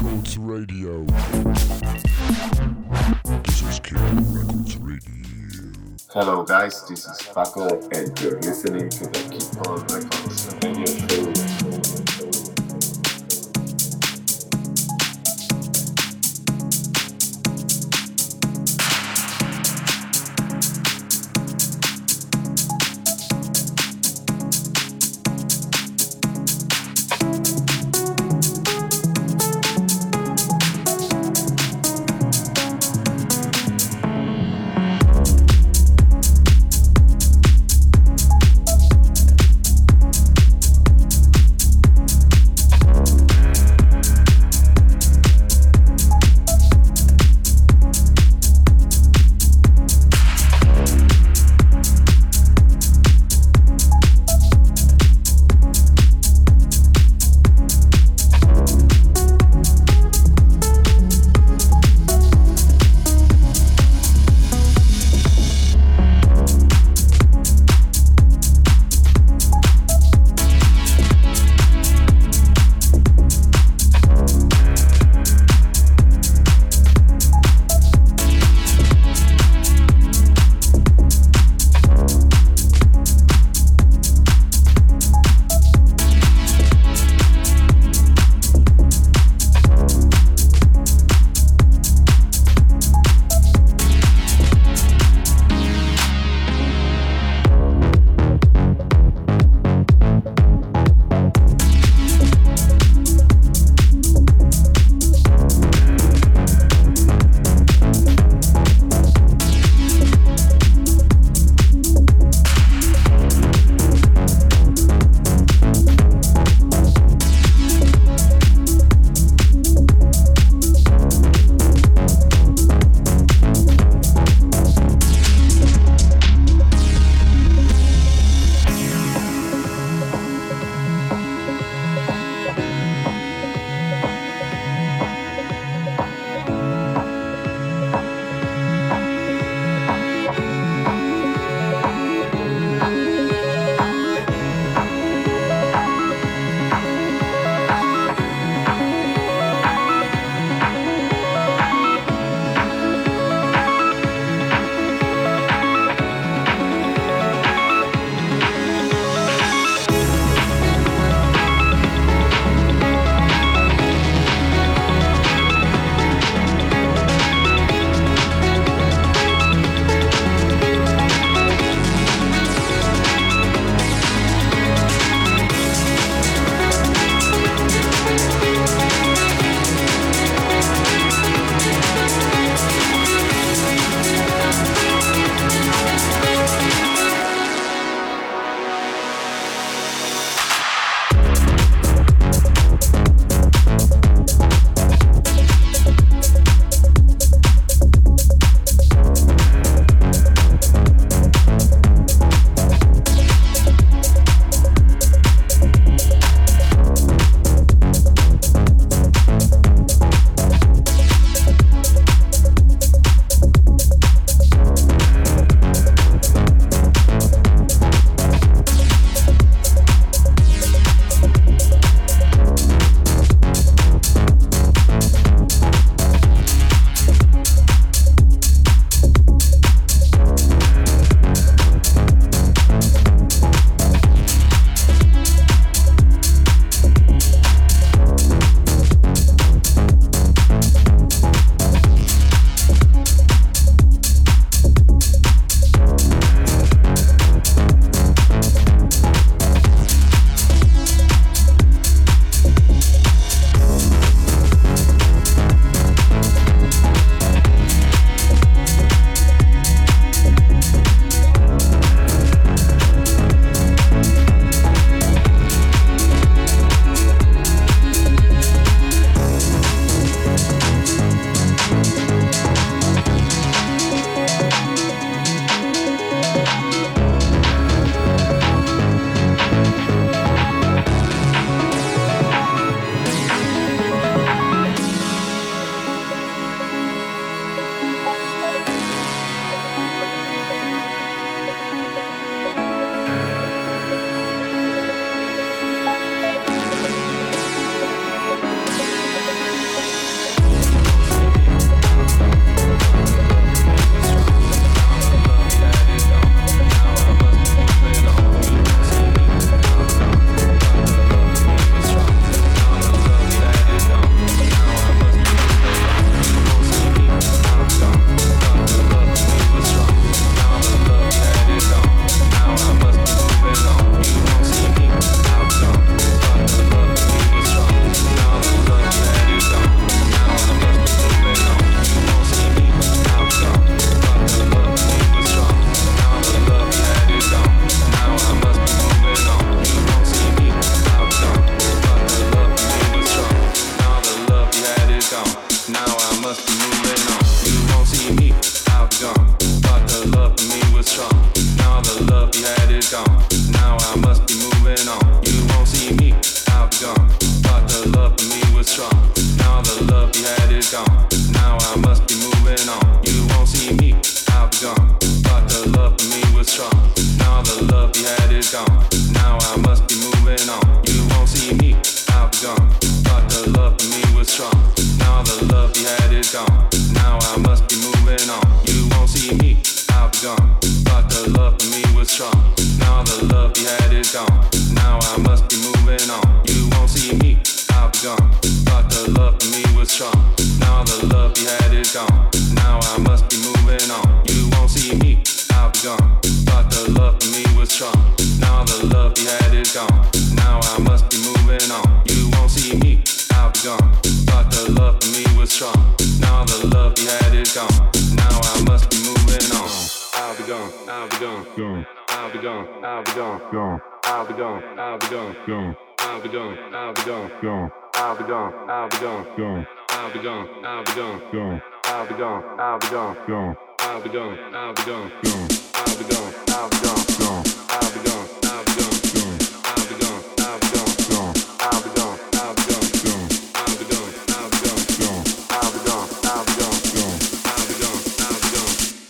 Records Radio. This is Records Radio. Hello, guys. This is Paco, and you're listening to the Keep On Records radio show.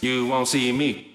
You won't see me.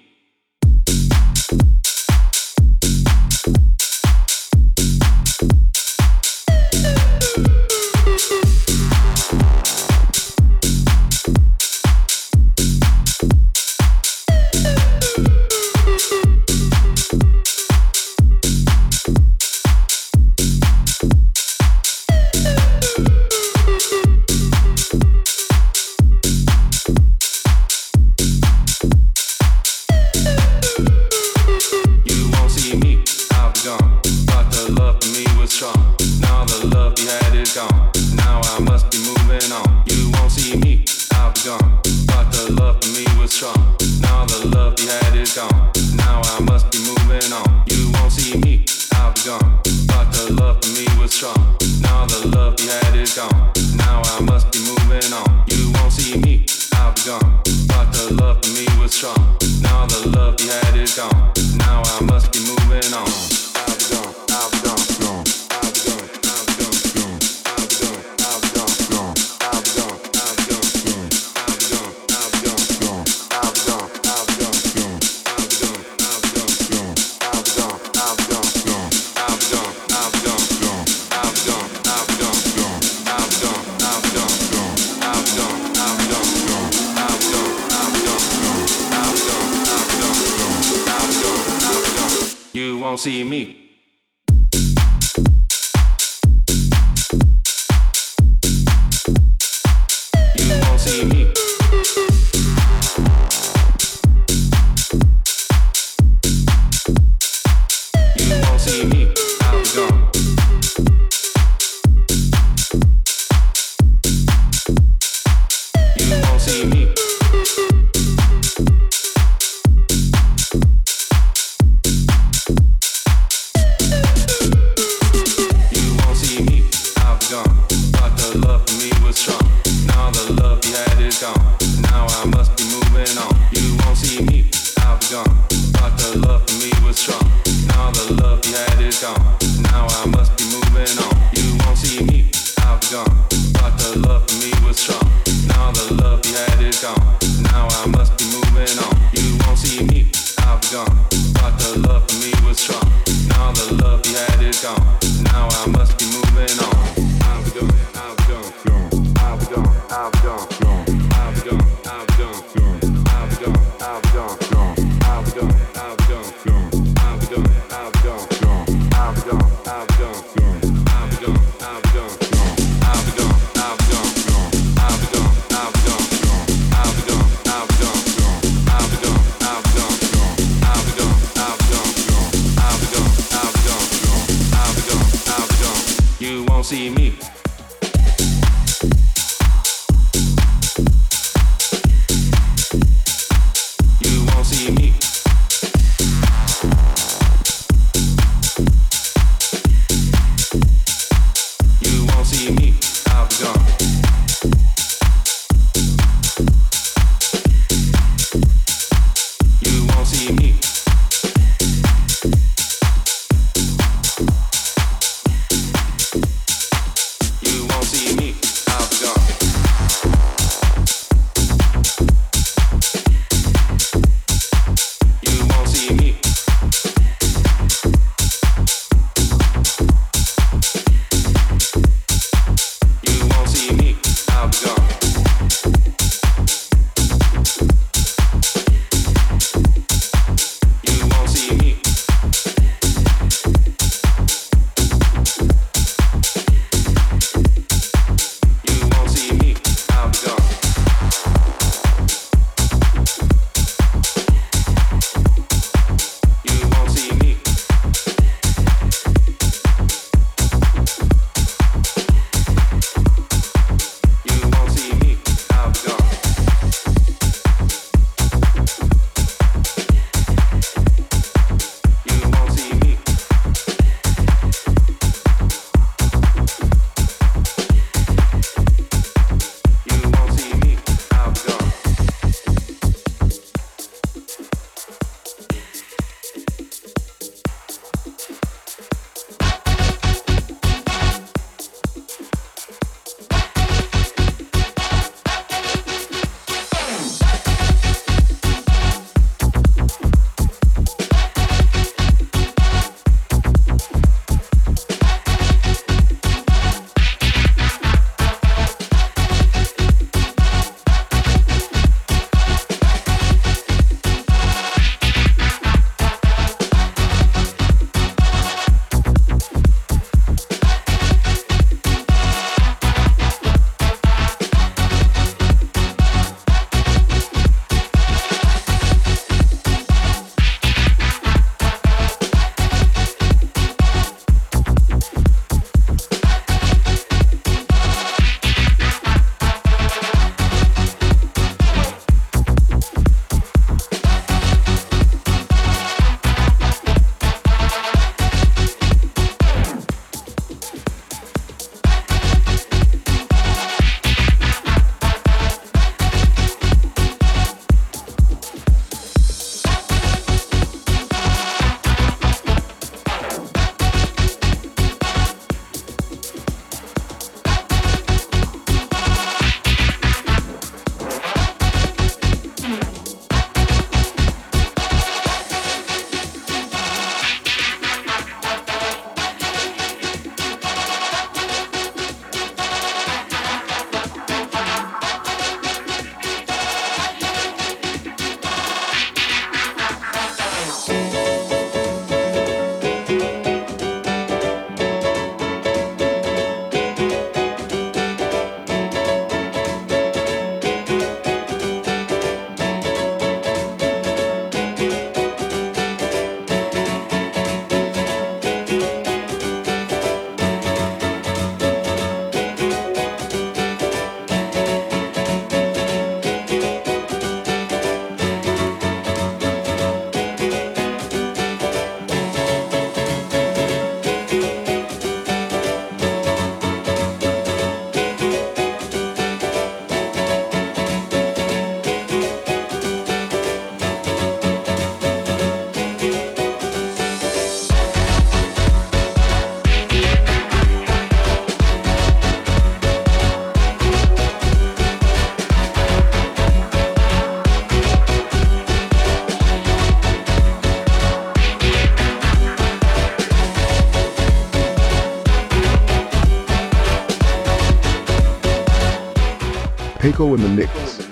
Paco in the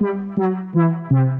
mix. Paco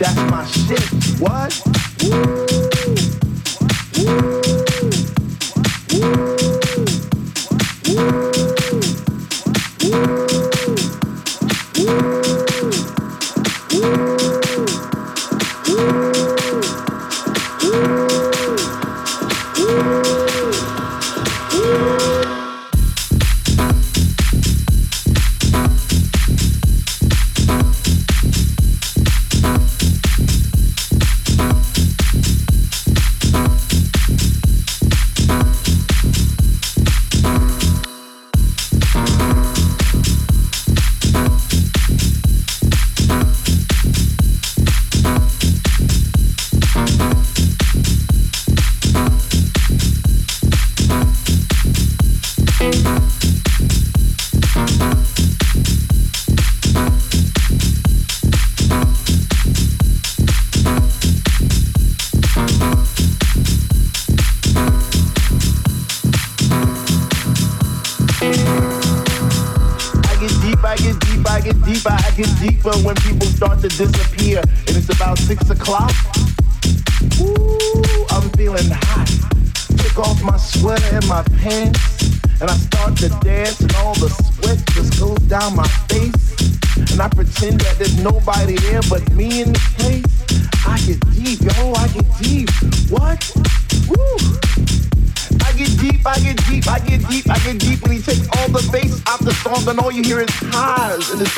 That's my shit. What?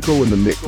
Paco in the mix.